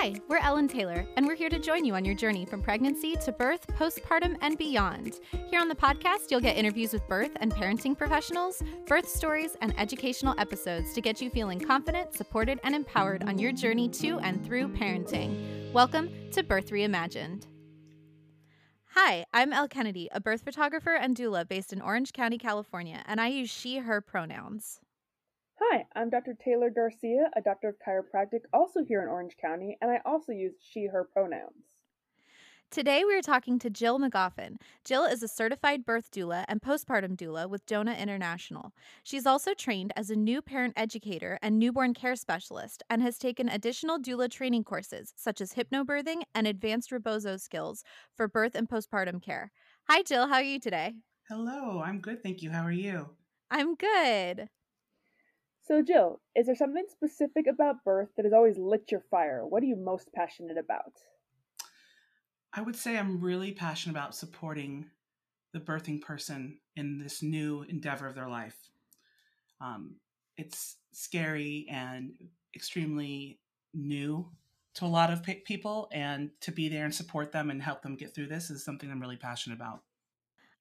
Hi, we're Elle and Taylor, and we're here to join you on your journey from pregnancy to birth, postpartum, and beyond. Here on the podcast, you'll get interviews with birth and parenting professionals, birth stories, and educational episodes to get you feeling confident, supported, and empowered on your journey to and through parenting. Welcome to Birth Reimagined. Hi, I'm Elle Kennedy, a birth photographer and doula based in Orange County, California, and I use she, her pronouns. Hi, I'm Dr. Taylor Garcia, a doctor of chiropractic also here in Orange County, and I also use she, her pronouns. Today, we are talking to Jill McGoffin. Jill is a certified birth doula and postpartum doula with Dona International. She's also trained as a new parent educator and newborn care specialist and has taken additional doula training courses such as hypnobirthing and advanced rebozo skills for birth and postpartum care. Hi, Jill. How are you today? Hello, I'm good, thank you. How are you? I'm good. So, Jill, is there something specific about birth that has always lit your fire? What are you most passionate about? I would say I'm really passionate about supporting the birthing person in this new endeavor of their life. Um, it's scary and extremely new to a lot of people, and to be there and support them and help them get through this is something I'm really passionate about.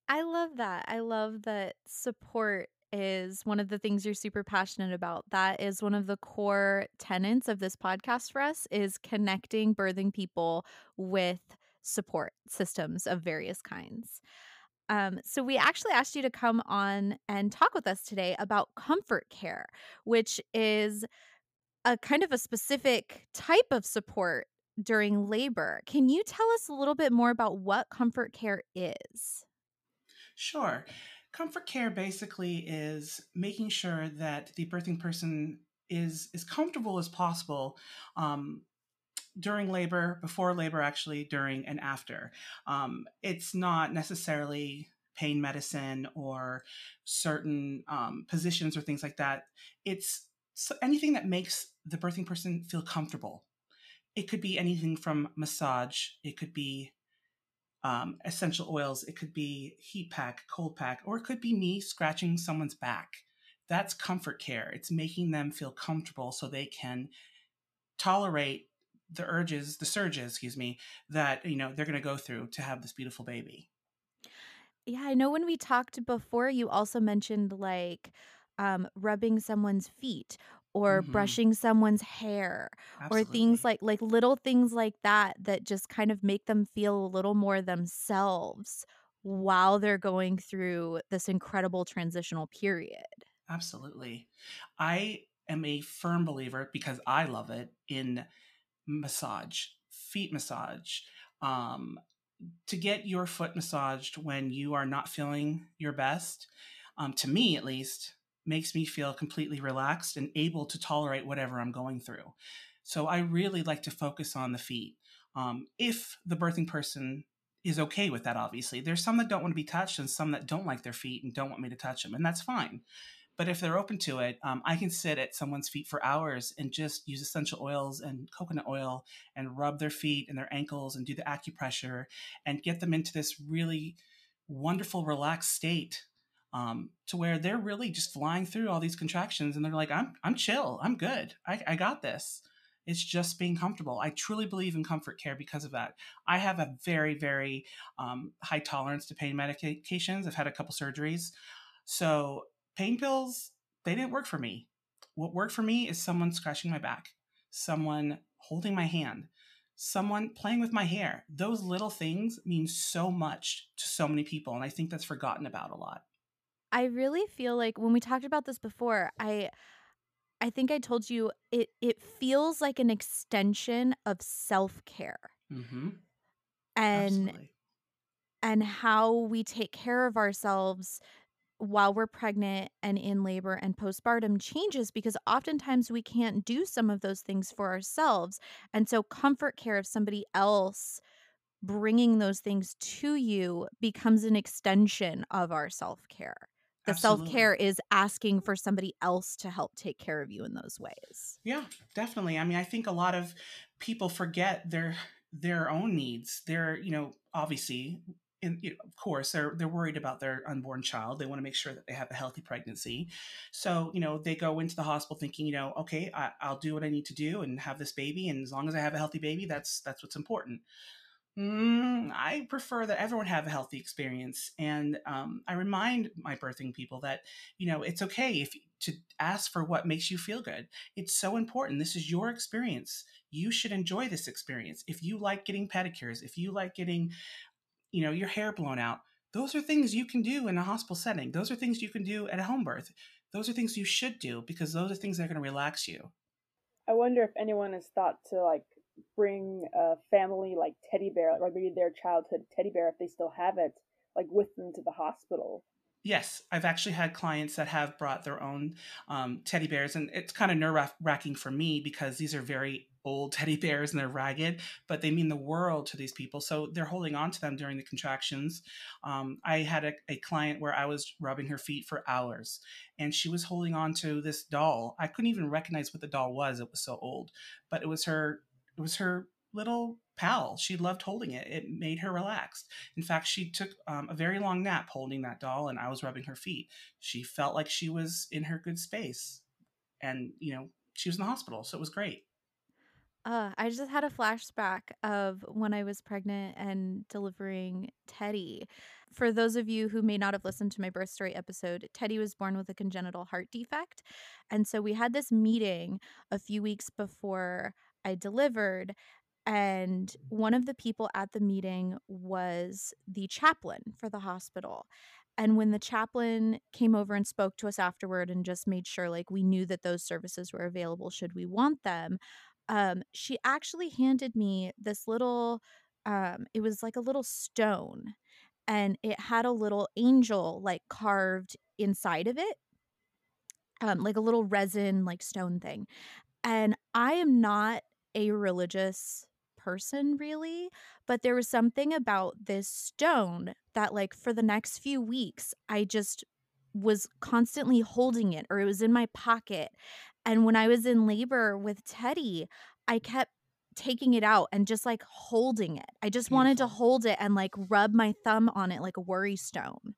I love that. I love that support is one of the things you're super passionate about. That is one of the core tenets of this podcast for us is connecting birthing people with support systems of various kinds. Um, so we actually asked you to come on and talk with us today about comfort care, which is a kind of a specific type of support during labor. Can you tell us a little bit more about what comfort care is? Sure. Comfort care basically is making sure that the birthing person is as comfortable as possible um, during labor, before labor, actually, during and after. Um, it's not necessarily pain medicine or certain um, positions or things like that. It's anything that makes the birthing person feel comfortable. It could be anything from massage, it could be um, essential oils, it could be heat pack, cold pack, or it could be me scratching someone's back. That's comfort care. It's making them feel comfortable so they can tolerate the urges, the surges, excuse me, that you know they're going to go through to have this beautiful baby. Yeah, I know when we talked before, you also mentioned like um, rubbing someone's feet or mm-hmm. brushing someone's hair Absolutely. or things like like little things like that that just kind of make them feel a little more themselves while they're going through this incredible transitional period. Absolutely. I am a firm believer because I love it in massage, feet massage, um, to get your foot massaged when you are not feeling your best, um, to me at least, makes me feel completely relaxed and able to tolerate whatever I'm going through. So I really like to focus on the feet. Um, if the birthing person is okay with that, obviously. There's some that don't want to be touched and some that don't like their feet and don't want me to touch them, and that's fine. But if they're open to it, um, I can sit at someone's feet for hours and just use essential oils and coconut oil and rub their feet and their ankles and do the acupressure and get them into this really wonderful, relaxed state um, to where they're really just flying through all these contractions and they're like, I'm, I'm chill. I'm good. I, I got this. It's just being comfortable. I truly believe in comfort care because of that. I have a very, very um, high tolerance to pain medications. I've had a couple surgeries. So pain pills, they didn't work for me. What worked for me is someone scratching my back, someone holding my hand, someone playing with my hair. Those little things mean so much to so many people. And I think that's forgotten about a lot. I really feel like when we talked about this before, I I think I told you it it feels like an extension of self-care. Mm-hmm. And Absolutely. and how we take care of ourselves while we're pregnant and in labor and postpartum changes because oftentimes we can't do some of those things for ourselves. And so, comfort care of somebody else bringing those things to you becomes an extension of our self care. The self care is asking for somebody else to help take care of you in those ways. Yeah, definitely. I mean, I think a lot of people forget their their own needs. They're, you know, obviously and you know, of course they're they're worried about their unborn child they want to make sure that they have a healthy pregnancy so you know they go into the hospital thinking you know okay I, i'll do what i need to do and have this baby and as long as i have a healthy baby that's that's what's important mm, i prefer that everyone have a healthy experience and um, i remind my birthing people that you know it's okay if to ask for what makes you feel good it's so important this is your experience you should enjoy this experience if you like getting pedicures if you like getting you know, your hair blown out. Those are things you can do in a hospital setting. Those are things you can do at a home birth. Those are things you should do because those are things that are going to relax you. I wonder if anyone has thought to like bring a family like teddy bear, or maybe their childhood teddy bear if they still have it, like with them to the hospital. Yes, I've actually had clients that have brought their own um, teddy bears, and it's kind of nerve wracking for me because these are very old teddy bears and they're ragged, but they mean the world to these people. So they're holding on to them during the contractions. Um, I had a, a, client where I was rubbing her feet for hours and she was holding on to this doll. I couldn't even recognize what the doll was. It was so old, but it was her, it was her little pal. She loved holding it. It made her relaxed. In fact, she took um, a very long nap holding that doll and I was rubbing her feet. She felt like she was in her good space and, you know, she was in the hospital. So it was great. Uh, I just had a flashback of when I was pregnant and delivering Teddy. For those of you who may not have listened to my birth story episode, Teddy was born with a congenital heart defect. And so we had this meeting a few weeks before I delivered. And one of the people at the meeting was the chaplain for the hospital. And when the chaplain came over and spoke to us afterward and just made sure like we knew that those services were available should we want them, um, she actually handed me this little, um, it was like a little stone and it had a little angel like carved inside of it, um, like a little resin, like stone thing. And I am not a religious person really, but there was something about this stone that, like, for the next few weeks, I just was constantly holding it or it was in my pocket. And when I was in labor with Teddy, I kept taking it out and just like holding it. I just wanted to hold it and like rub my thumb on it like a worry stone.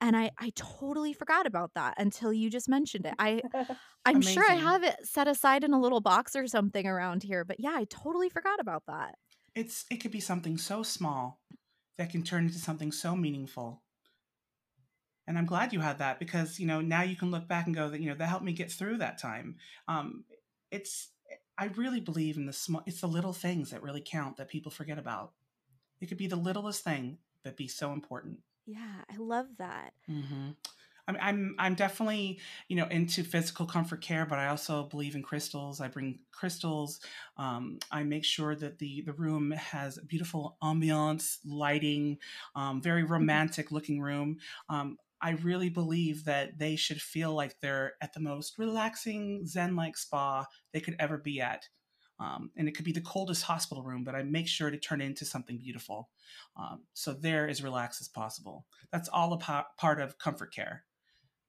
And I I totally forgot about that until you just mentioned it. I I'm sure I have it set aside in a little box or something around here, but yeah, I totally forgot about that. It's it could be something so small that can turn into something so meaningful and I'm glad you had that because you know now you can look back and go that you know that helped me get through that time. Um, it's I really believe in the small. It's the little things that really count that people forget about. It could be the littlest thing, but be so important. Yeah, I love that. Mm-hmm. I'm, I'm I'm definitely you know into physical comfort care, but I also believe in crystals. I bring crystals. Um, I make sure that the the room has a beautiful ambiance, lighting, um, very mm-hmm. romantic looking room. Um, I really believe that they should feel like they're at the most relaxing Zen like spa they could ever be at. Um, and it could be the coldest hospital room, but I make sure to turn it into something beautiful. Um, so they're as relaxed as possible. That's all a po- part of comfort care,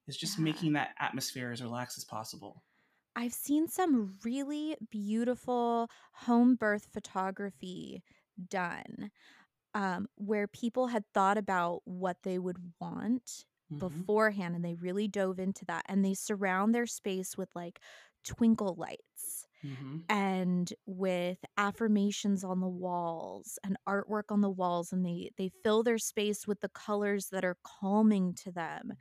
is just yeah. making that atmosphere as relaxed as possible. I've seen some really beautiful home birth photography done um, where people had thought about what they would want mm-hmm. beforehand and they really dove into that and they surround their space with like twinkle lights mm-hmm. and with affirmations on the walls and artwork on the walls and they they fill their space with the colors that are calming to them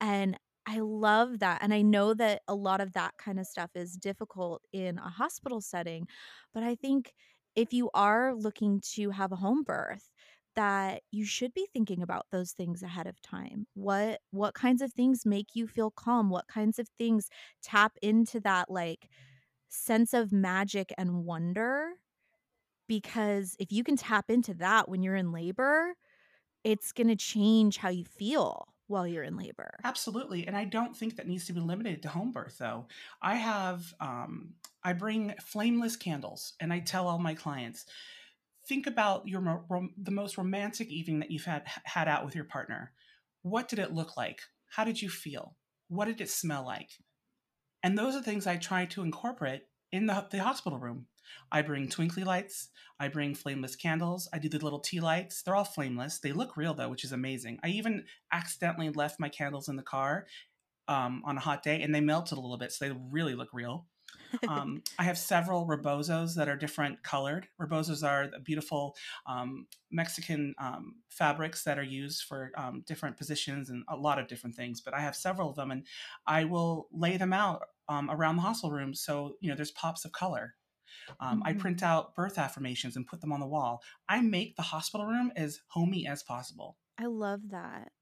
and I love that. And I know that a lot of that kind of stuff is difficult in a hospital setting. But I think if you are looking to have a home birth, that you should be thinking about those things ahead of time. What what kinds of things make you feel calm? What kinds of things tap into that like sense of magic and wonder? Because if you can tap into that when you're in labor, it's going to change how you feel while you're in labor. Absolutely. And I don't think that needs to be limited to home birth though. I have um I bring flameless candles and I tell all my clients think about your the most romantic evening that you've had had out with your partner. What did it look like? How did you feel? What did it smell like? And those are things I try to incorporate in the, the hospital room. I bring twinkly lights. I bring flameless candles. I do the little tea lights. They're all flameless. They look real though, which is amazing. I even accidentally left my candles in the car um, on a hot day and they melted a little bit, so they really look real. Um, I have several rebozos that are different colored. Rebozos are the beautiful um, Mexican um, fabrics that are used for um, different positions and a lot of different things. But I have several of them, and I will lay them out um, around the hospital room so you know there's pops of color. Um, mm-hmm. I print out birth affirmations and put them on the wall. I make the hospital room as homey as possible. I love that.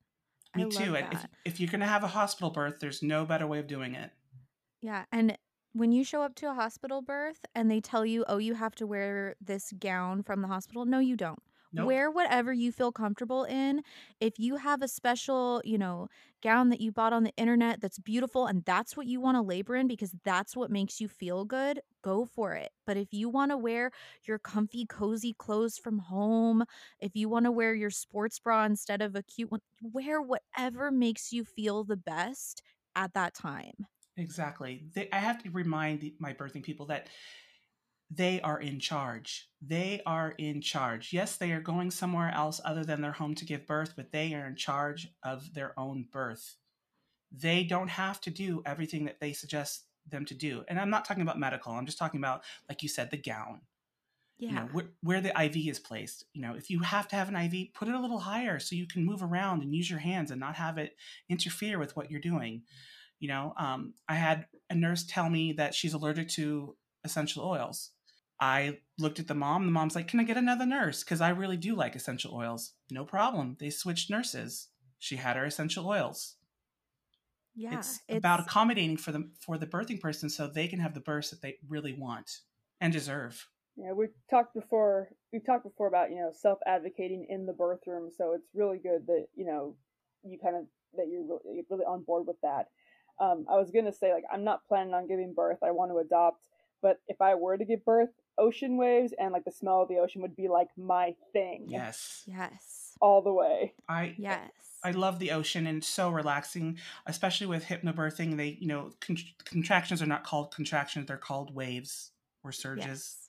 Me I too. If, if you're going to have a hospital birth, there's no better way of doing it. Yeah. And when you show up to a hospital birth and they tell you, oh, you have to wear this gown from the hospital, no, you don't. Nope. Wear whatever you feel comfortable in. If you have a special, you know, gown that you bought on the internet that's beautiful and that's what you want to labor in because that's what makes you feel good, go for it. But if you want to wear your comfy, cozy clothes from home, if you want to wear your sports bra instead of a cute one, wear whatever makes you feel the best at that time. Exactly. They, I have to remind my birthing people that they are in charge. They are in charge. Yes, they are going somewhere else other than their home to give birth, but they are in charge of their own birth. They don't have to do everything that they suggest them to do. And I'm not talking about medical. I'm just talking about, like you said, the gown. Yeah. You know, where, where the IV is placed. You know, if you have to have an IV, put it a little higher so you can move around and use your hands and not have it interfere with what you're doing. You know, um, I had a nurse tell me that she's allergic to essential oils. I looked at the mom. The mom's like, "Can I get another nurse? Because I really do like essential oils." No problem. They switched nurses. She had her essential oils. Yeah, it's, it's about accommodating for the for the birthing person so they can have the birth that they really want and deserve. Yeah, we talked before. We talked before about you know self advocating in the birth room. So it's really good that you know you kind of that you're really, you're really on board with that. Um, I was gonna say like I'm not planning on giving birth. I want to adopt, but if I were to give birth, ocean waves and like the smell of the ocean would be like my thing. Yes. Yes. All the way. I yes. I love the ocean and it's so relaxing, especially with hypnobirthing. They, you know, con- contractions are not called contractions; they're called waves or surges. Yes.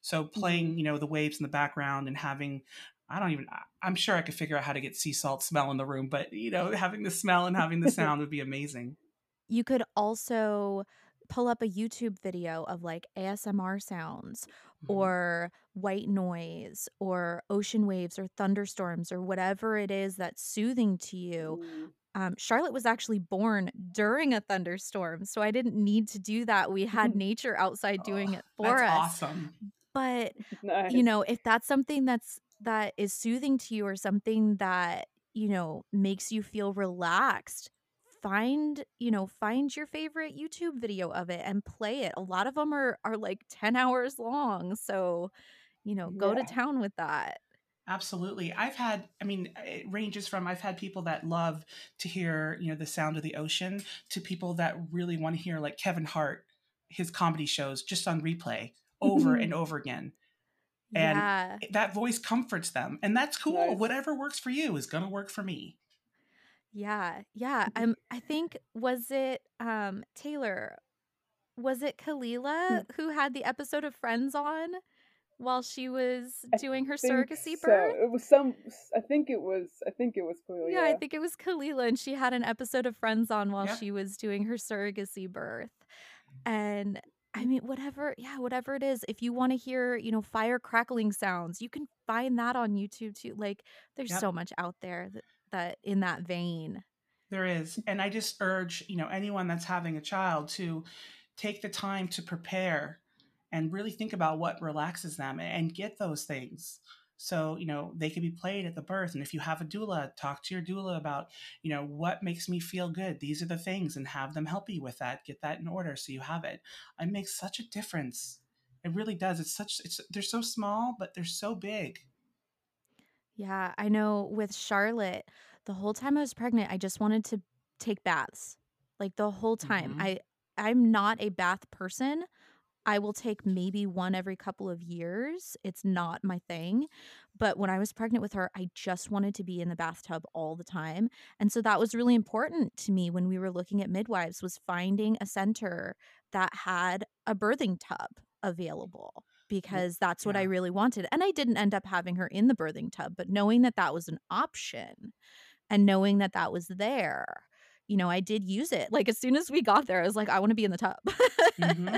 So playing, mm-hmm. you know, the waves in the background and having I don't even I'm sure I could figure out how to get sea salt smell in the room, but you know, having the smell and having the sound would be amazing. You could also pull up a YouTube video of like ASMR sounds mm-hmm. or white noise or ocean waves or thunderstorms or whatever it is that's soothing to you. Mm. Um, Charlotte was actually born during a thunderstorm, so I didn't need to do that. We had nature outside doing oh, it for us. Awesome. But nice. you know, if that's something that's that is soothing to you or something that you know makes you feel relaxed find you know find your favorite youtube video of it and play it. A lot of them are are like 10 hours long so you know go yeah. to town with that. Absolutely. I've had i mean it ranges from i've had people that love to hear you know the sound of the ocean to people that really want to hear like kevin hart his comedy shows just on replay over mm-hmm. and over again. And yeah. that voice comforts them and that's cool. Nice. whatever works for you is going to work for me yeah, yeah. Um, I think was it um Taylor? Was it Kalila mm. who had the episode of Friends on while she was doing her surrogacy so. birth? It was some. I think it was. I think it was Kalila. Yeah, I think it was Kalila, and she had an episode of Friends on while yeah. she was doing her surrogacy birth, and I mean, whatever, yeah, whatever it is. If you want to hear, you know, fire crackling sounds, you can find that on YouTube too. Like, there's yep. so much out there that that in that vein. There is. And I just urge, you know, anyone that's having a child to take the time to prepare and really think about what relaxes them and get those things. So, you know, they can be played at the birth. And if you have a doula, talk to your doula about, you know, what makes me feel good. These are the things and have them help you with that. Get that in order so you have it. It makes such a difference. It really does. It's such it's they're so small, but they're so big. Yeah, I know with Charlotte, the whole time I was pregnant, I just wanted to take baths. Like the whole time. Mm-hmm. I I'm not a bath person. I will take maybe one every couple of years. It's not my thing. But when I was pregnant with her, I just wanted to be in the bathtub all the time. And so that was really important to me when we were looking at midwives was finding a center that had a birthing tub available because that's what I really wanted. And I didn't end up having her in the birthing tub, but knowing that that was an option and knowing that that was there, you know, I did use it. Like as soon as we got there, I was like, I want to be in the tub. hmm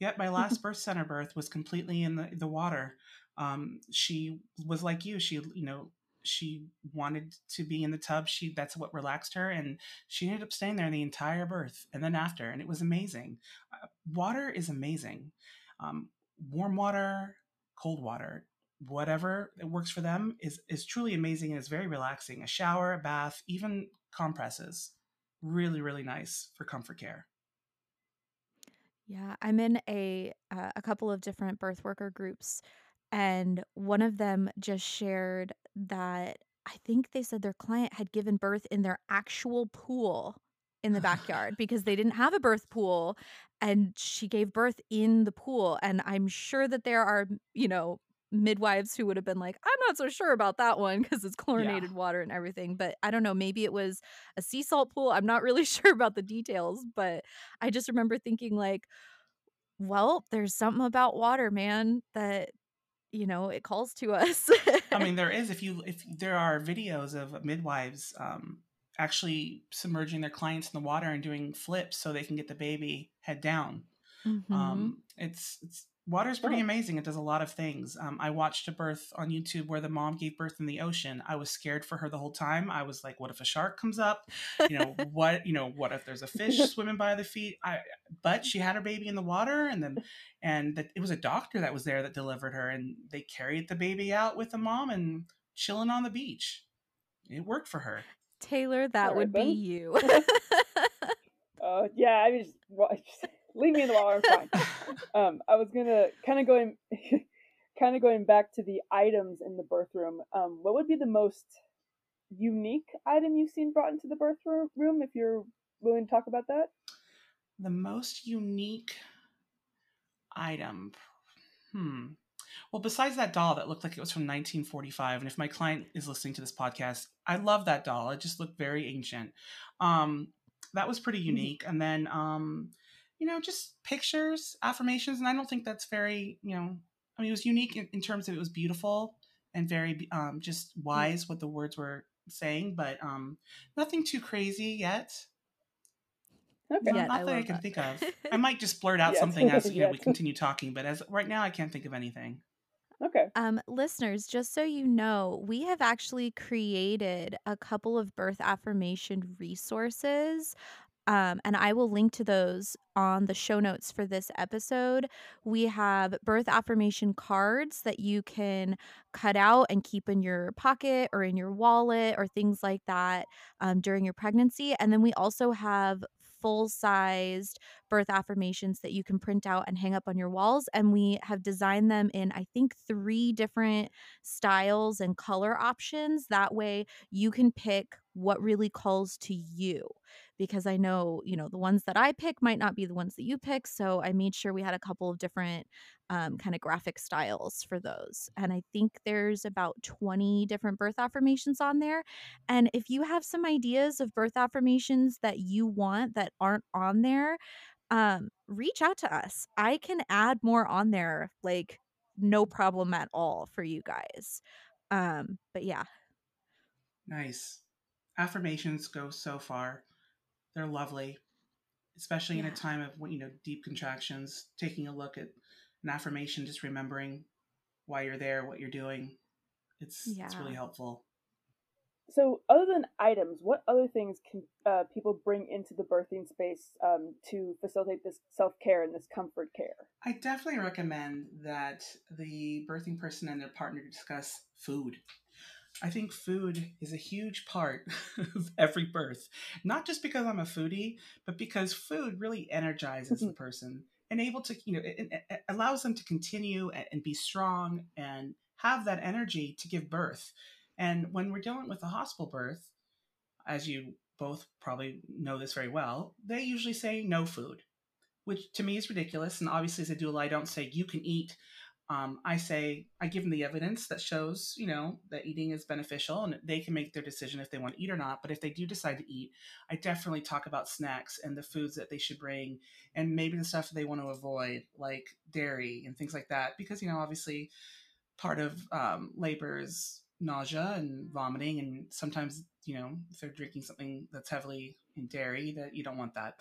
Yep, my last birth center birth was completely in the, the water. Um, she was like you. She, you know, she wanted to be in the tub. She that's what relaxed her, and she ended up staying there the entire birth and then after, and it was amazing. Uh, water is amazing. Um, warm water, cold water, whatever that works for them is is truly amazing and is very relaxing. A shower, a bath, even compresses, really really nice for comfort care. Yeah, I'm in a uh, a couple of different birth worker groups, and one of them just shared that I think they said their client had given birth in their actual pool in the backyard because they didn't have a birth pool, and she gave birth in the pool. And I'm sure that there are, you know, midwives who would have been like, I'm not so sure about that one because it's yeah. chlorinated water and everything. But I don't know, maybe it was a sea salt pool. I'm not really sure about the details, but I just remember thinking like well, there's something about water, man, that, you know, it calls to us. I mean, there is if you if there are videos of midwives um, actually submerging their clients in the water and doing flips so they can get the baby head down. Mhm. Um, it's it's water is pretty amazing. It does a lot of things. Um, I watched a birth on YouTube where the mom gave birth in the ocean. I was scared for her the whole time. I was like, what if a shark comes up? You know what? You know what if there's a fish swimming by the feet? I but she had her baby in the water, and then and that it was a doctor that was there that delivered her, and they carried the baby out with the mom and chilling on the beach. It worked for her. Taylor, that All would right, be you. Uh, yeah, I mean, just, wa- just leave me in the water. I'm fine. Um, I was gonna kind of going, kind of going back to the items in the birth room. Um, what would be the most unique item you've seen brought into the birth room? If you're willing to talk about that. The most unique item. Hmm. Well, besides that doll that looked like it was from 1945, and if my client is listening to this podcast, I love that doll. It just looked very ancient. Um, that was pretty unique. And then, um, you know, just pictures, affirmations, and I don't think that's very, you know, I mean, it was unique in, in terms of it was beautiful and very um, just wise what the words were saying, but um, nothing too crazy yet. Okay. No, Yet, not I that I can that. think of. I might just blurt out Yes. something as you know we continue talking, but as right now I can't think of anything. Okay. Um, listeners, just so you know, we have actually created a couple of birth affirmation resources. Um, and I will link to those on the show notes for this episode. We have birth affirmation cards that you can cut out and keep in your pocket or in your wallet or things like that um, during your pregnancy. And then we also have full sized birth affirmations that you can print out and hang up on your walls. And we have designed them in, I think, three different styles and color options. That way you can pick what really calls to you. Because I know, you know, the ones that I pick might not be the ones that you pick. So I made sure we had a couple of different um, kind of graphic styles for those. And I think there's about 20 different birth affirmations on there. And if you have some ideas of birth affirmations that you want that aren't on there, um, reach out to us. I can add more on there, like no problem at all for you guys. Um, but yeah, Nice. Affirmations go so far. They're lovely, especially in a time of you know deep contractions. Taking a look at an affirmation, just remembering why you're there, what you're doing. It's it's really helpful. So, other than items, what other things can uh, people bring into the birthing space um, to facilitate this self care and this comfort care? I definitely recommend that the birthing person and their partner discuss food. I think food is a huge part of every birth, not just because I'm a foodie, but because food really energizes the mm-hmm. person and able to, you know, it, it- allows them to continue and, and be strong and have that energy to give birth. And when we're dealing with a hospital birth, as you both probably know this very well, they usually say no food which to me is ridiculous. And obviously, as a doula, I don't say you can eat. Um, I say I give them the evidence that shows, you know, that eating is beneficial, and they can make their decision if they want to eat or not. But if they do decide to eat, I definitely talk about snacks and the foods that they should bring, and maybe the stuff they want to avoid, like dairy and things like that, because you know, obviously, part of um, labor is nausea and vomiting, and sometimes you know, if they're drinking something that's heavily in dairy, that you don't want that.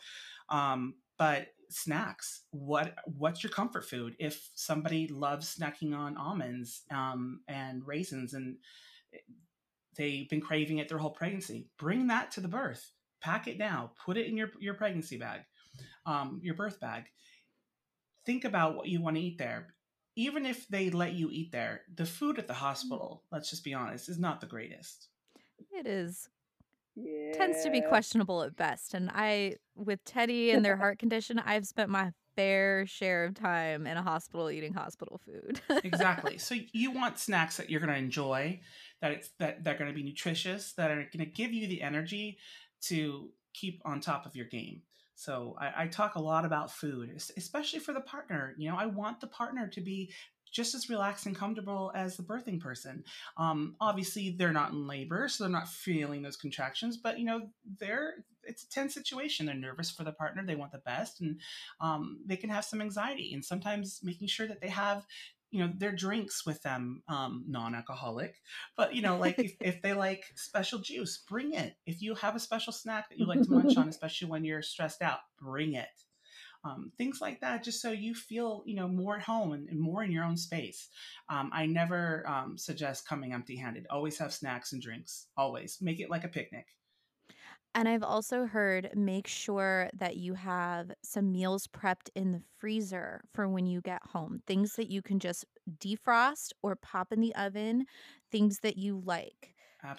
Um, but snacks, what what's your comfort food? If somebody loves snacking on almonds um, and raisins, and they've been craving it their whole pregnancy, bring that to the birth. Pack it now. Put it in your your pregnancy bag, um, your birth bag. Think about what you want to eat there even if they let you eat there, the food at the hospital, let's just be honest, is not the greatest. It is Yeah. tends to be questionable at best. And I, with Teddy and their heart condition, I've spent my fair share of time in a hospital eating hospital food. exactly. So you want snacks that you're going to enjoy, that it's that they're going to be nutritious, that are going to give you the energy to keep on top of your game. So I, I talk a lot about food, especially for the partner. You know, I want the partner to be just as relaxed and comfortable as the birthing person. Um, obviously, they're not in labor, so they're not feeling those contractions. But you know, they're it's a tense situation. They're nervous for the partner. They want the best, and um, they can have some anxiety. And sometimes making sure that they have you know their drinks with them um non-alcoholic but you know like if, if they like special juice bring it if you have a special snack that you like to munch on especially when you're stressed out bring it um, things like that just so you feel you know more at home and, and more in your own space. Um, i never um, suggest coming empty handed always have snacks and drinks. Always. Make it like a picnic. And I've also heard make sure that you have some meals prepped in the freezer for when you get home. Things that you can just defrost or pop in the oven, things that you like.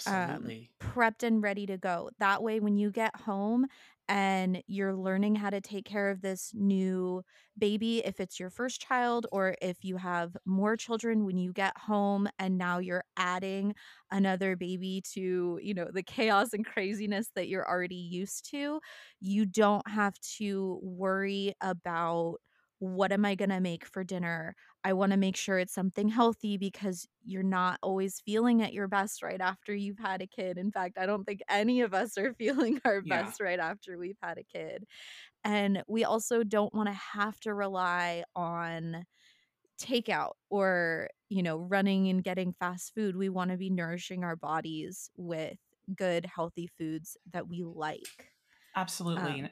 Um, absolutely prepped and ready to go. That way, when you get home and you're learning how to take care of this new baby, if it's your first child or if you have more children, when you get home and now you're adding another baby to, you know, the chaos and craziness that you're already used to, you don't have to worry about what am I going to make for dinner? I want to make sure it's something healthy because you're not always feeling at your best right after you've had a kid. In fact, I don't think any of us are feeling our yeah best right after we've had a kid. And we also don't want to have to rely on takeout or, you know, running and getting fast food. We want to be nourishing our bodies with good, healthy foods that we like. absolutely Um,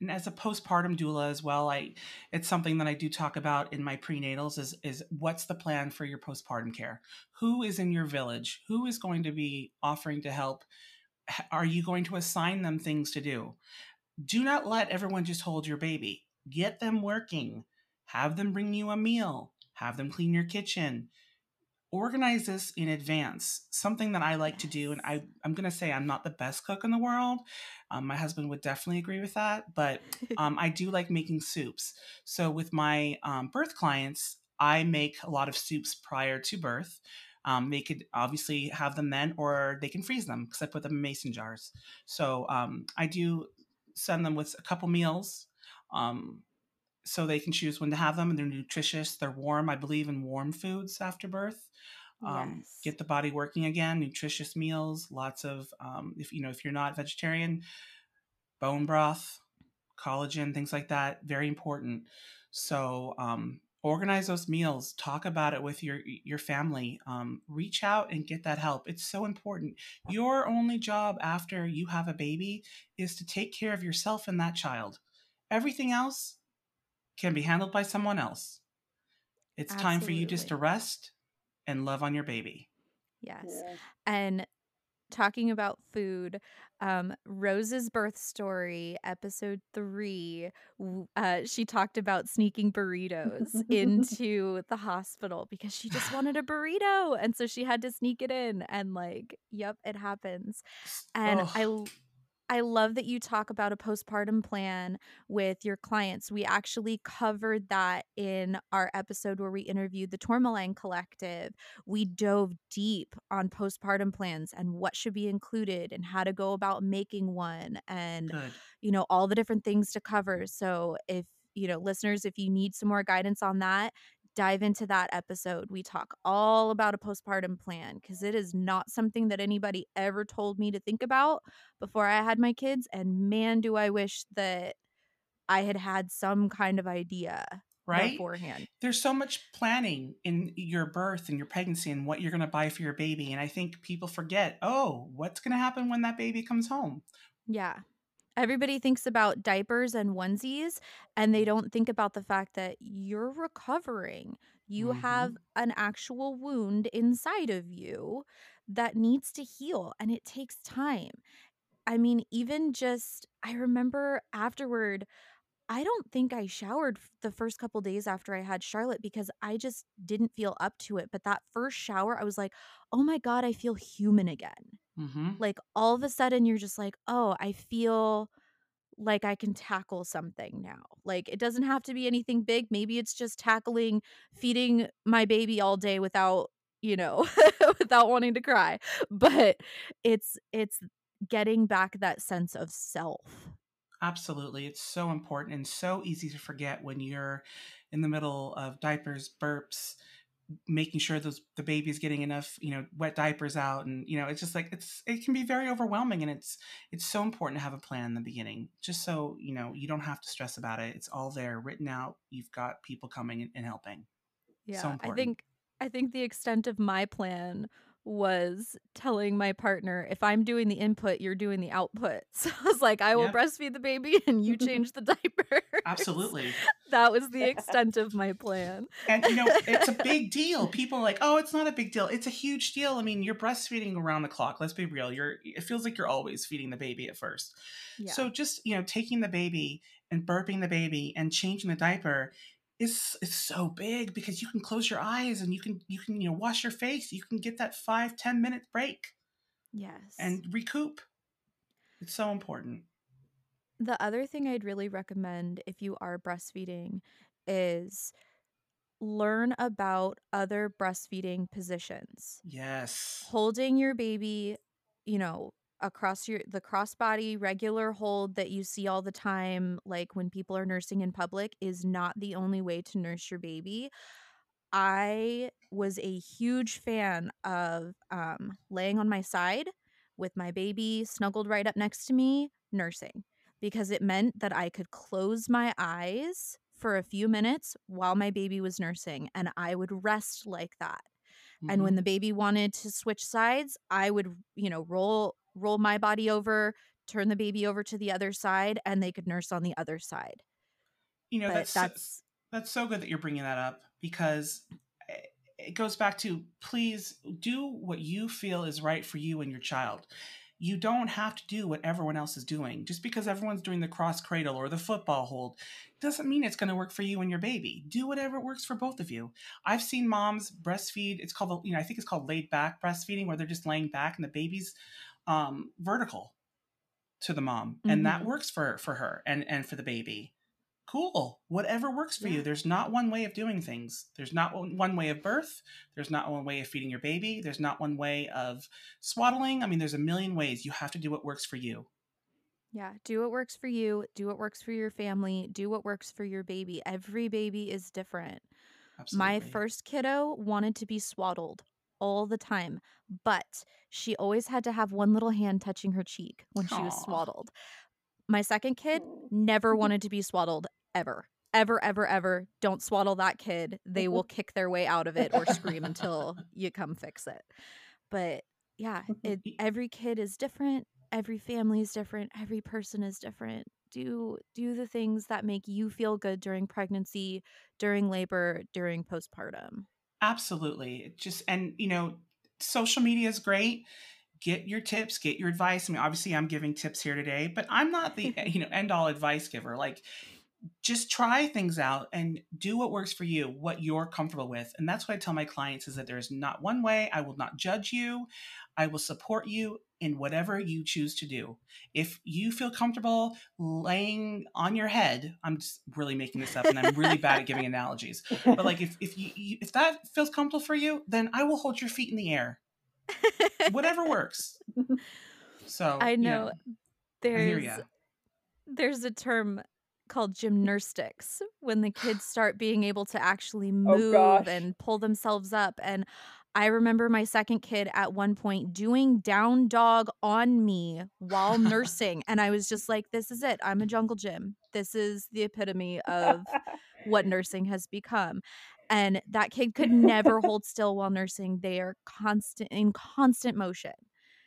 and as a postpartum doula as well i it's something that i do talk about in my prenatals is is what's the plan for your postpartum care? Who is in your village? Who is going to be offering to help? Are you going to assign them things to do? Do not let everyone just hold your baby. Get them working. Have them bring you a meal. Have them clean your kitchen organize this in advance something that i like to do and. I, i'm going to say i'm not the best cook in the world. Um, my husband would definitely agree with that but um, i do like making soups. So with my um, birth clients i make a lot of soups prior to birth. Um, they could obviously have them then or they can freeze them because i put them in mason jars. So um, i do send them with a couple meals um, so they can choose when to have them and they're nutritious they're warm i believe in warm foods after birth um, yes. get the body working again nutritious meals lots of um, if you know if you're not vegetarian bone broth collagen things like that very important. So um, organize those meals talk about it with your your family um, reach out and get that help it's so important. Your only job after you have a baby is to take care of yourself and that child. Everything else can be handled by someone else it's time for you just to rest and love on your baby Yes. Yeah. And talking about food, um, Rose's birth story, episode three, uh, she talked about sneaking burritos into the hospital because she just wanted a burrito. And so she had to sneak it in. And, like, yep, it happens. And I, oh l- I love that you talk about a postpartum plan with your clients. We actually covered that in our episode where we interviewed the Tourmaline Collective. We dove deep on postpartum plans and what should be included and how to go about making one and, good you know, all the different things to cover. So if you know, listeners, if you need some more guidance on that, dive into that episode. We talk all about a postpartum plan because it is not something that anybody ever told me to think about before I had my kids. And man, do I wish that I had had some kind of idea right beforehand. There's so much planning in your birth and your pregnancy and what you're going to buy for your baby. And I think people forget, oh, what's going to happen when that baby comes home? Yeah. Everybody thinks about diapers and onesies, and they don't think about the fact that you're recovering. You Mhm. have an actual wound inside of you that needs to heal, and it takes time. I mean, even just, I remember afterward, I don't think I showered the first couple days after I had Charlotte because I just didn't feel up to it. But that first shower, I was like, oh my God, I feel human again Mm-hmm. like all of a sudden you're just like, "Oh, I feel like I can tackle something now." Like it doesn't have to be anything big. Maybe it's just tackling feeding my baby all day without, you know, without wanting to cry. But it's it's getting back that sense of self. Absolutely. It's so important and so easy to forget when you're in the middle of diapers, burps, making sure those the baby's getting enough, you know, wet diapers out and you know, it's just like it's it can be very overwhelming and it's it's so important to have a plan in the beginning just so, you know, you don't have to stress about it. It's all there written out. You've got people coming and- helping. Yeah. So I think I think the extent of my plan was telling my partner if I'm doing the input, you're doing the output. So I was like, I will Yep. breastfeed the baby and you change the diaper. Absolutely. that was the extent of my plan. And you know, it's a big deal. People are like, "Oh, it's not a big deal." It's a huge deal. I mean, you're breastfeeding around the clock. Let's be real. You're it feels like you're always feeding the baby at first. Yeah. So just, you know, taking the baby and burping the baby and changing the diaper is is so big because you can close your eyes and you can you can, you know, wash your face. You can get that five ten minute break yes. and recoup. It's so important. the other thing I'd really recommend if you are breastfeeding is learn about other breastfeeding positions. Yes. Holding your baby, you know, across your the crossbody regular hold that you see all the time like when people are nursing in public is not the only way to nurse your baby. I was a huge fan of um, laying on my side with my baby snuggled right up next to me, nursing, because it meant that I could close my eyes for a few minutes while my baby was nursing and I would rest like that. And when Mhm. the baby wanted to switch sides, I would, you know, roll roll my body over, turn the baby over to the other side and they could nurse on the other side. you know, But that's so- that's That's so good that you're bringing that up because it goes back to please do what you feel is right for you and your child. You don't have to do what everyone else is doing. Just because everyone's doing the cross cradle or the football hold doesn't mean it's going to work for you and your baby. Do whatever works for both of you. I've seen moms breastfeed. It's called, you know, I think it's called laid back breastfeeding where they're just laying back and the baby's um, vertical to the mom. And that Mhm. works for for her and and for the baby. Cool. Whatever works for you. There's not one way of doing things. There's not one one way of birth. There's not one way of feeding your baby. There's not one way of swaddling. I mean there's a million ways. You have to do what works for you. Yeah, do what works for you, do what works for your family, do what works for your baby. Every baby is different. absolutely. My first kiddo wanted to be swaddled all the time, but she always had to have one little hand touching her cheek when she was swaddled. My second kid never wanted to be swaddled ever. Ever, ever, ever. Don't swaddle that kid. They will kick their way out of it or scream until you come fix it. But yeah, it, every kid is different. Every family is different. Every person is different. Do do the things that make you feel good during pregnancy, during labor, during postpartum. Absolutely. Just and you know social media is great. Get your tips get your advice. I mean obviously i'm giving tips here today but i'm not the you know end all advice giver. Like just try things out and do what works for you what you're comfortable with and that's what i tell my clients is that there's not one way i will not judge you. I will support you in whatever you choose to do. If you feel comfortable laying on your head i'm just really making this up and i'm really bad at giving analogies but like if, if you, if that feels comfortable for you then i will hold your feet in the air. Whatever works. So I you know there's there's a term called gymnastics when the kids start being able to actually Oh move gosh. and pull themselves up. And I remember my second kid at one point doing down dog on me while nursing. And I was just like, this is it. I'm a jungle gym. This is the epitome of what nursing has become. And that kid could never hold still while nursing. They are constant in constant motion.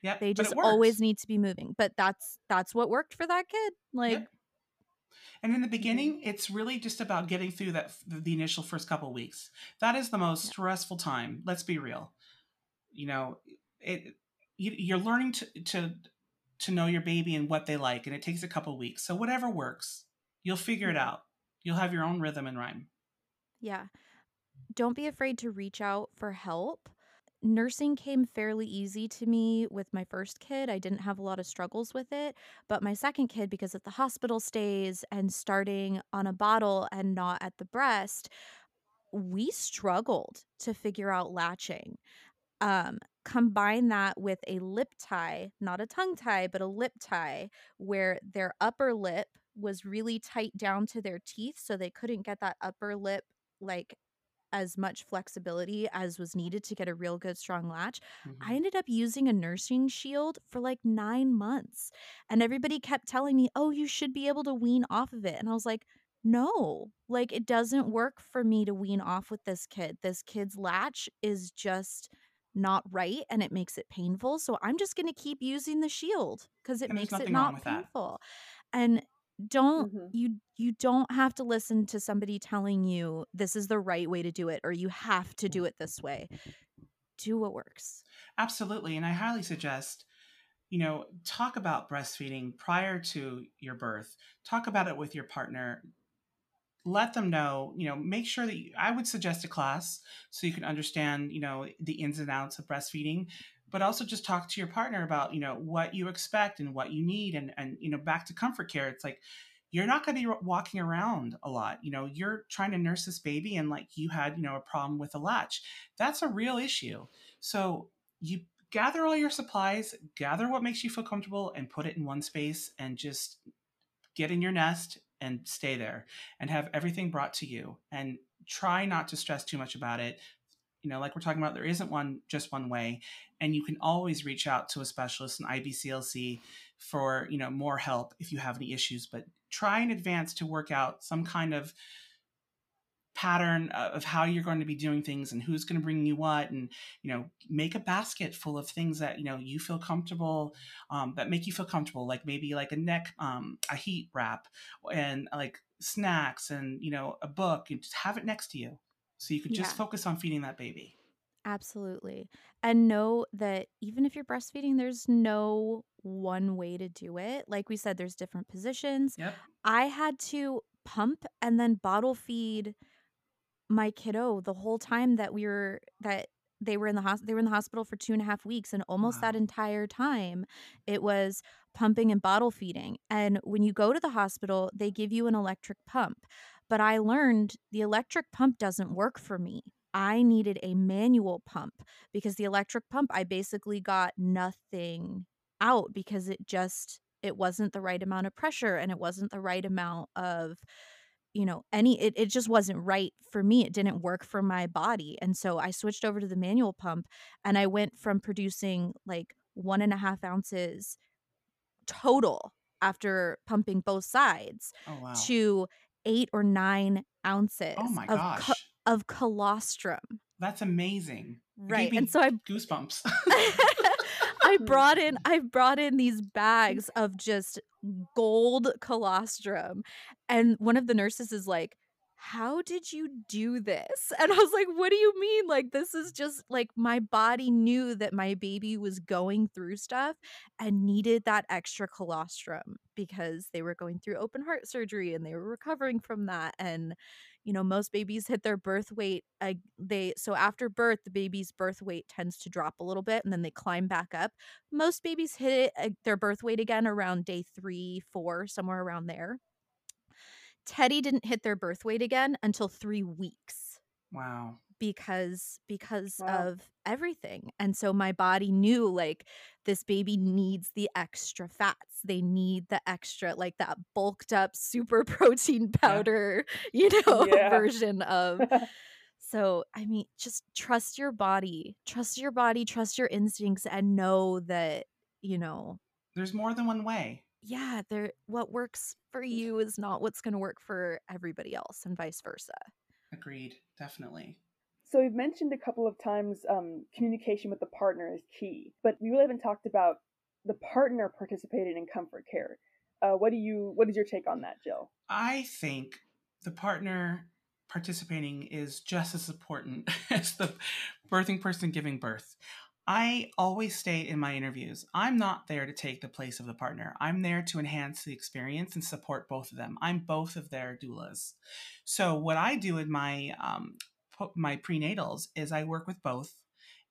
Yep. They just always need to be moving. But that's that's what worked for that kid. Like Yep. And in the beginning, it's really just about getting through that the initial first couple of weeks. That is the most Yeah. stressful time. Let's be real. You know, it you, you're learning to to to know your baby and what they like, and it takes a couple of weeks. So whatever works, you'll figure it Mhm. out. You'll have your own rhythm and rhyme. Yeah. Don't be afraid to reach out for help. Nursing came fairly easy to me with my first kid. I didn't have a lot of struggles with it. But my second kid, because of the hospital stays and starting on a bottle and not at the breast, we struggled to figure out latching. Um, combine that with a lip tie, not a tongue tie, but a lip tie, where their upper lip was really tight down to their teeth. So they couldn't get that upper lip like as much flexibility as was needed to get a real good strong latch. Mhm. I ended up using a nursing shield for like nine months. And everybody kept telling me, oh, you should be able to wean off of it. And I was like, no, like it doesn't work for me to wean off with this kid. This kid's latch is just not right and it makes it painful. So I'm just going to keep using the shield because it And makes it not with that. painful. And don't Mhm. you you don't have to listen to somebody telling you this is the right way to do it or you have to do it this way. Do what works. Absolutely. And I highly suggest, you know, talk about breastfeeding prior to your birth. Talk about it with your partner. Let them know, you know, make sure that you, I would suggest a class so you can understand, you know, the ins and outs of breastfeeding, but also just talk to your partner about, you know, what you expect and what you need. And, and, you know, back to comfort care, it's like, you're not going to be walking around a lot. You know, you're trying to nurse this baby and like you had, you know, a problem with a latch. That's a real issue. So you gather all your supplies, gather what makes you feel comfortable, and put it in one space and just get in your nest and stay there and have everything brought to you and try not to stress too much about it. You know, like we're talking about, there isn't one just one way, and you can always reach out to a specialist in IBCLC for you know more help if you have any issues. But try in advance to work out some kind of pattern of how you're going to be doing things and who's going to bring you what and you know make a basket full of things that you know you feel comfortable um, that make you feel comfortable like maybe like a neck um, a heat wrap and like snacks and you know a book and just have it next to you so you could just Yeah. focus on feeding that baby Absolutely. And know that even if you're breastfeeding, there's no one way to do it. Like we said, there's different positions. yep I had to pump and then bottle feed my kiddo the whole time that we were that they were in the hospital they were in the hospital for two and a half weeks and almost that entire time it was pumping and bottle feeding and when you go to the hospital they give you an electric pump but i learned the electric pump doesn't work for me. I needed a manual pump because the electric pump i basically got nothing out because it just it wasn't the right amount of pressure and it wasn't the right amount of you know any it, it just wasn't right for me. It didn't work for my body. And so i switched over to the manual pump and i went from producing like one and a half ounces total after pumping both sides oh wow. to eight or nine oh ounces oh my of, gosh. co- of colostrum. That's amazing. Right and so i goosebumps. I brought in I brought in these bags of just gold colostrum and one of the nurses is like how did you do this? And I was like, what do you mean? Like, this is just like my body knew that my baby was going through stuff and needed that extra colostrum because they were going through open heart surgery and they were recovering from that. And, you know, most babies hit their birth weight. Uh, they so after birth, the baby's birth weight tends to drop a little bit and then they climb back up. Most babies hit it, uh, their birth weight again around day three, four, somewhere around there. Teddy didn't hit their birth weight again until three weeks wow because because Wow. of everything. And so my body knew like this baby needs the extra fats. They need the extra like that bulked up super protein Yeah. powder, you know, Yeah. version of so, I mean, just trust your body. Trust your body, trust your instincts and know that, you know, There's more than one way. Yeah, there what works for you is not what's going to work for everybody else and vice versa. Agreed. Definitely. So we've mentioned a couple of times um, communication with the partner is key, but we really haven't talked about the partner participating in comfort care. Uh, what do you? What is your take on that, Jill? I think the partner participating is just as important as the birthing person giving birth. I always state in my interviews, I'm not there to take the place of the partner. I'm there to enhance the experience and support both of them. I'm both of their doulas. So what I do in my um, my prenatals is I work with both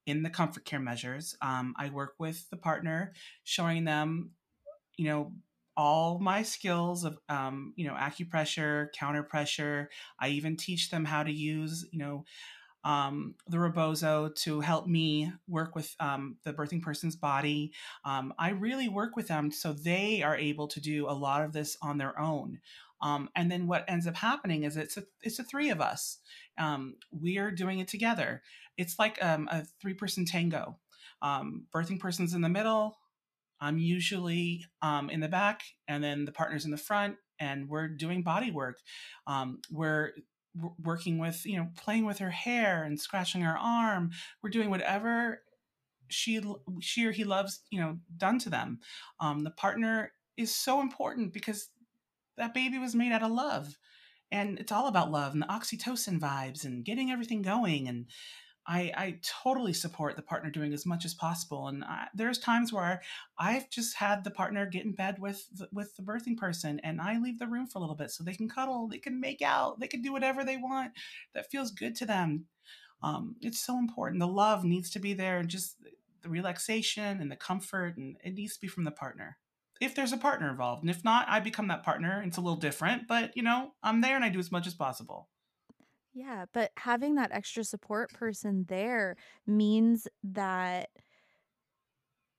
in the comfort care measures. Um, I work with the partner, showing them, you know, all my skills of, um, you know, acupressure, counter pressure. I even teach them how to use, you know, um, the rebozo to help me work with um, the birthing person's body. Um, I really work with them so they are able to do a lot of this on their own. Um, and then what ends up happening is it's a, it's the three of us. Um, we are doing it together. It's like um, a three person tango. Birthing person's in the middle. I'm usually in the back, and then the partner's in the front, and we're doing body work. Um, we're working with, you know, playing with her hair and scratching her arm. We're doing whatever she she or he loves, you know, done to them. Um, the partner is so important because that baby was made out of love, and it's all about love and the oxytocin vibes and getting everything going and I, I totally support the partner doing as much as possible. And I, there's times where I've just had the partner get in bed with the, with the birthing person, and I leave the room for a little bit so they can cuddle, they can make out, they can do whatever they want that feels good to them. Um, it's so important. The love needs to be there, and just the relaxation and the comfort, and it needs to be from the partner. If there's a partner involved, and if not, I become that partner. It's a little different, but you know, I'm there and I do as much as possible. Yeah, but having that extra support person there means that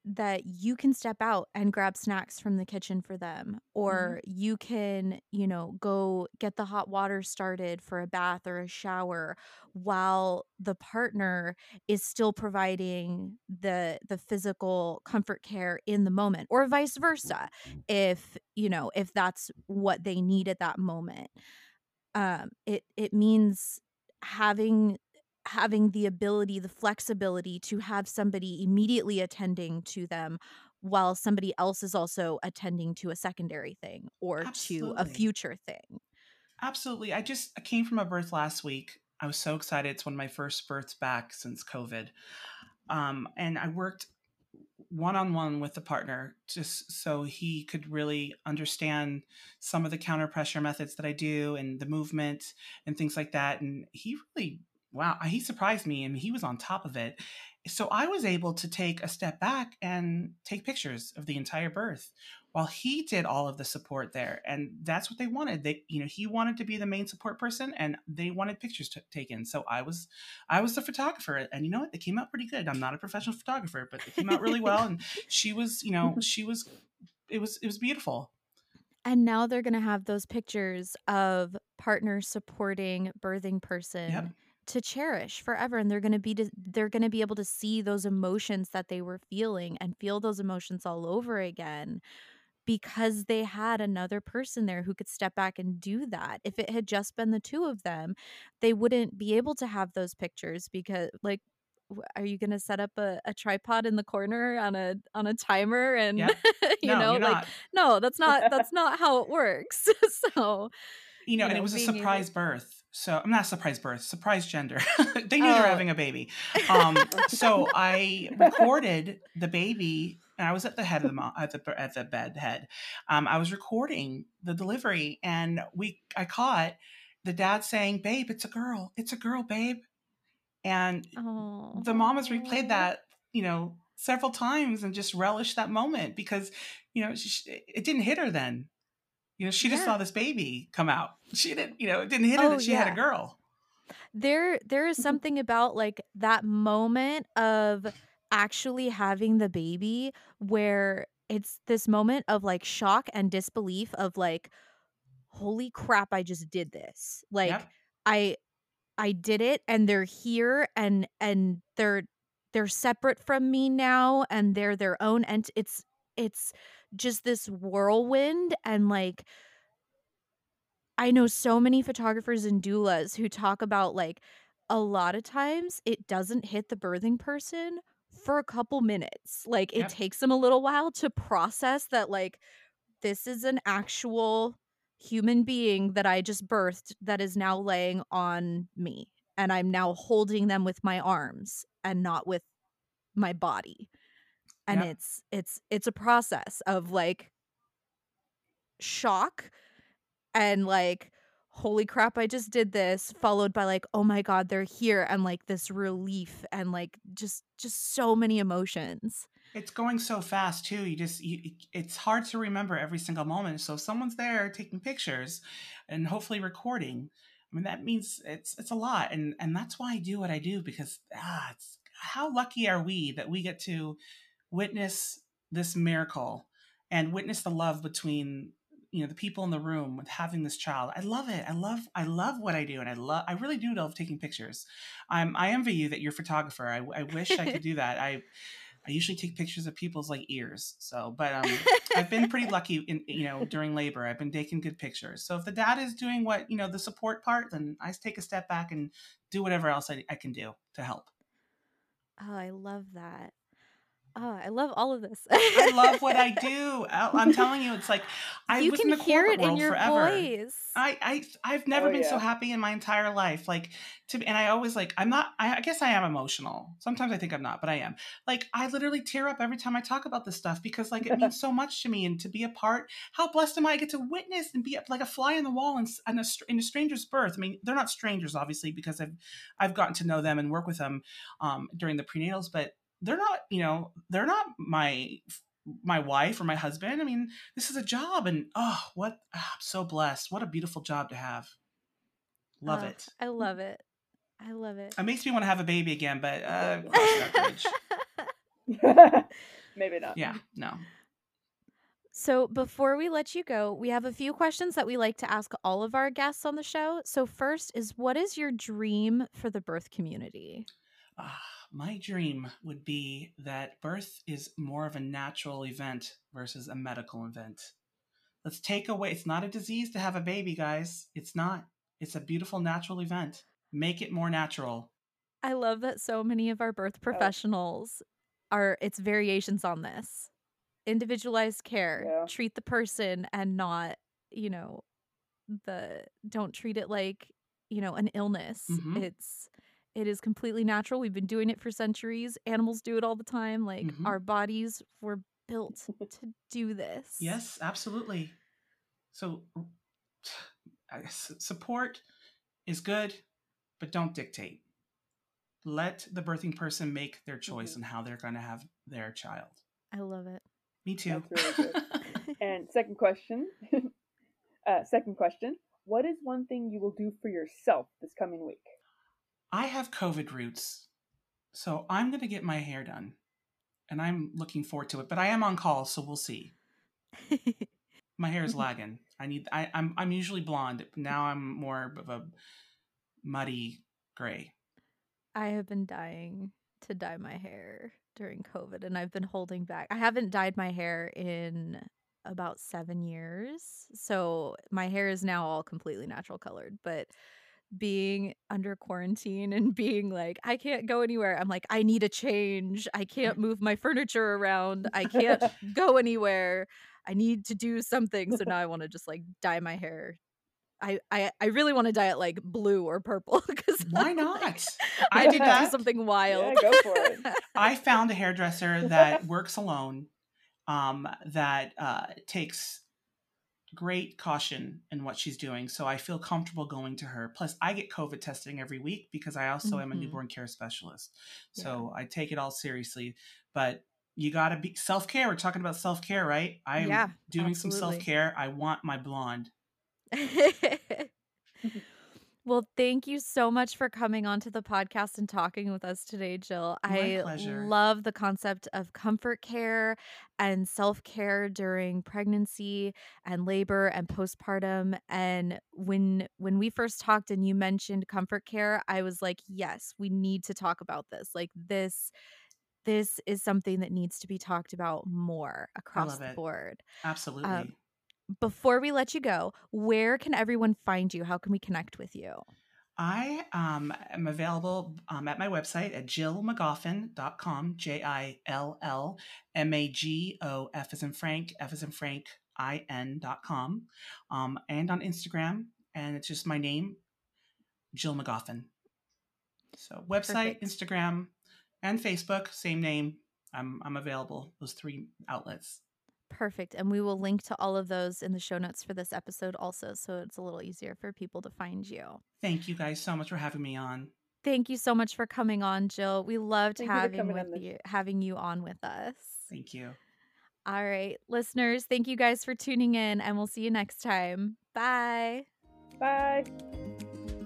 that you can step out and grab snacks from the kitchen for them mm-hmm. or you can, you know, go get the hot water started for a bath or a shower while the partner is still providing the the physical comfort care in the moment or vice versa mm-hmm. if, you know, if that's what they need at that moment um it it means having having the ability the flexibility to have somebody immediately attending to them while somebody else is also attending to a secondary thing or to a future thing Absolutely. I just I came from a birth last week. I was so excited. It's one of my first births back since COVID. Um, and I worked one on one with the partner just so he could really understand some of the counter pressure methods that I do and the movement and things like that. And he really, wow, he surprised me and he was on top of it. So I was able to take a step back and take pictures of the entire birth while he did all of the support there and that's what they wanted. They you know he wanted to be the main support person and they wanted pictures t- taken. So i was i was the photographer and you know what? They came out pretty good. I'm not a professional photographer but they came out really well and she was you know she was it was it was beautiful. And now they're going to have those pictures of partners supporting birthing person Yep. to cherish forever and they're going to be to, they're going to be able to see those emotions that they were feeling and feel those emotions all over again because they had another person there who could step back and do that. If it had just been the two of them, they wouldn't be able to have those pictures because like are you going to set up a, a tripod in the corner on a on a timer and Yeah. you no know like not no that's not that's not how it works so you know, you and know, it was a being able- surprise birth. So I'm not surprise birth, surprise gender. they knew they were Oh. having a baby. Um, so I recorded the baby, and I was at the head of the mo- at the at the bed head. Um, I was recording the delivery, and we I caught the dad saying, "Babe, it's a girl. It's a girl, babe." And oh the mom has replayed that, you know, several times and just relished that moment because, you know, she, it didn't hit her then. You know, she just Yeah. saw this baby come out. She didn't, you know, it didn't hit her Oh, that she had a girl. There there is something about like that moment of actually having the baby where it's this moment of like shock and disbelief of like holy crap I just did this. Like Yep. I I did it and they're here and and they're they're separate from me now and they're their own and it's it's just this whirlwind and like I know so many photographers and doulas who talk about like a lot of times it doesn't hit the birthing person for a couple minutes. Like it Yep. takes them a little while to process that like this is an actual human being that I just birthed that is now laying on me and I'm now holding them with my arms and not with my body. And Yep. it's it's it's a process of like shock and like holy crap i just did this followed by like oh my god they're here and like this relief and like just just so many emotions It's going so fast too. You just you, it's hard to remember every single moment. So if someone's there taking pictures and hopefully recording. I mean that means it's it's a lot and and that's why I do what I do because ah it's how lucky are we that we get to witness this miracle and witness the love between you know the people in the room with having this child. I love it. I love i love what i do and i love i really do love taking pictures. I'm i envy you that you're a photographer. I, I wish i could do that. I i usually take pictures of people's like ears so but um i've been pretty lucky in you know during labor. I've been taking good pictures. So if the dad is doing what you know the support part then i take a step back and do whatever else i, I can do to help. Oh i love that oh i love all of this I love what I do. I- I'm telling you, it's like I you was can in the hear corporate it in world your forever. voice I, I I've never Oh, been so happy in my entire life. Like to be, and I always like I'm not. I, I guess I am emotional. Sometimes I think I'm not, but I am. Like I literally tear up every time I talk about this stuff because like it means so much to me and to be a part. How blessed am I? I get to witness and be like a fly in the wall in, in a in a stranger's birth. I mean, they're not strangers, obviously, because I've I've gotten to know them and work with them um, during the prenatals, but they're not. You know, they're not my my wife or my husband. I mean, this is a job, and oh, what ah, I'm so blessed. What a beautiful job to have. Love Oh, it. i love it i love it It makes me want to have a baby again, but uh, cross that bridge. Maybe not. yeah, no. So, before we let you go, we have a few questions that we like to ask all of our guests on the show. So, first is what is your dream for the birth community? Ah, my dream would be that birth is more of a natural event versus a medical event. Let's take away, it's not a disease to have a baby, guys. It's not. It's a beautiful natural event. Make it more natural. I love that so many of our Oh. birth professionals are it's variations on this. Individualized care. Yeah. Treat the person and not, you know, the don't treat it like, you know, an illness. Mhm. It's it is completely natural. We've been doing it for centuries. Animals do it all the time. Like Mhm. our bodies were built to do this. Yes, absolutely. So, support is good, but don't dictate. Let the birthing person make their choice on how they're going to have their child. I love it. Me too. That's really good. And second question. uh, second question. What is one thing you will do for yourself this coming week? I have COVID roots, so I'm going to get my hair done, and I'm looking forward to it. But I am on call, so we'll see. My hair is lagging. I need. I, I'm. I'm usually blonde. Now I'm more of a muddy gray. I have been dying to dye my hair during COVID and I've been holding back. I haven't dyed my hair in about seven years. So my hair is now all completely natural colored. But being under quarantine and being like, I can't go anywhere, I'm like, I need a change. I can't move my furniture around. I can't go anywhere. I need to do something. So now I want to just like dye my hair. I, I, I really want to dye it like blue or purple because Why not? I I did do that. something wild. go for it. I found a hairdresser that works alone, um, that uh, takes great caution in what she's doing. So I feel comfortable going to her. Plus, I get COVID testing every week because I also am a Mhm. newborn care specialist. So I take it all seriously. But you got to be self care. We're talking about self care, right? I'm Yeah, doing some self care. I want my blonde. Well, thank you so much for coming onto the podcast and talking with us today, Jill. My I pleasure. love the concept of comfort care and self care during pregnancy and labor and postpartum. And when when we first talked and you mentioned comfort care, I was like, yes, we need to talk about this. Like this this is something that needs to be talked about more across the board. Um, Absolutely. Before we let you go, where can everyone find you? How can we connect with you? I um, am available um, at my website at jillmagoffin.com, J I L L M A G O F as in Frank, F as in Frank, I N.com, um, and on Instagram. And it's just my name, Jill Magoffin. So, website, Perfect. Instagram, and Facebook, same name. I'm, I'm available, those three outlets. Perfect. And we will link to all of those in the show notes for this episode also, so it's a little easier for people to find you. Thank you guys so much for having me on. Thank you so much for coming on, Jill. We loved Thank having coming with you having you on with us. Thank you. All right, listeners, thank you guys for tuning in and we'll see you next time. Bye. Bye.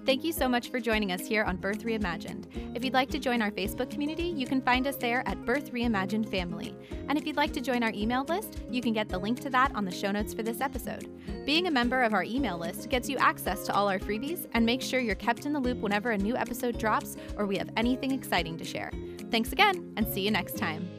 Thank you so much for joining us here on Birth Reimagined. If you'd like to join our Facebook community, you can find us there at Birth Reimagined Family. And if you'd like to join our email list, you can get the link to that on the show notes for this episode. Being a member of our email list gets you access to all our freebies and makes sure you're kept in the loop whenever a new episode drops or we have anything exciting to share. Thanks again, and see you next time.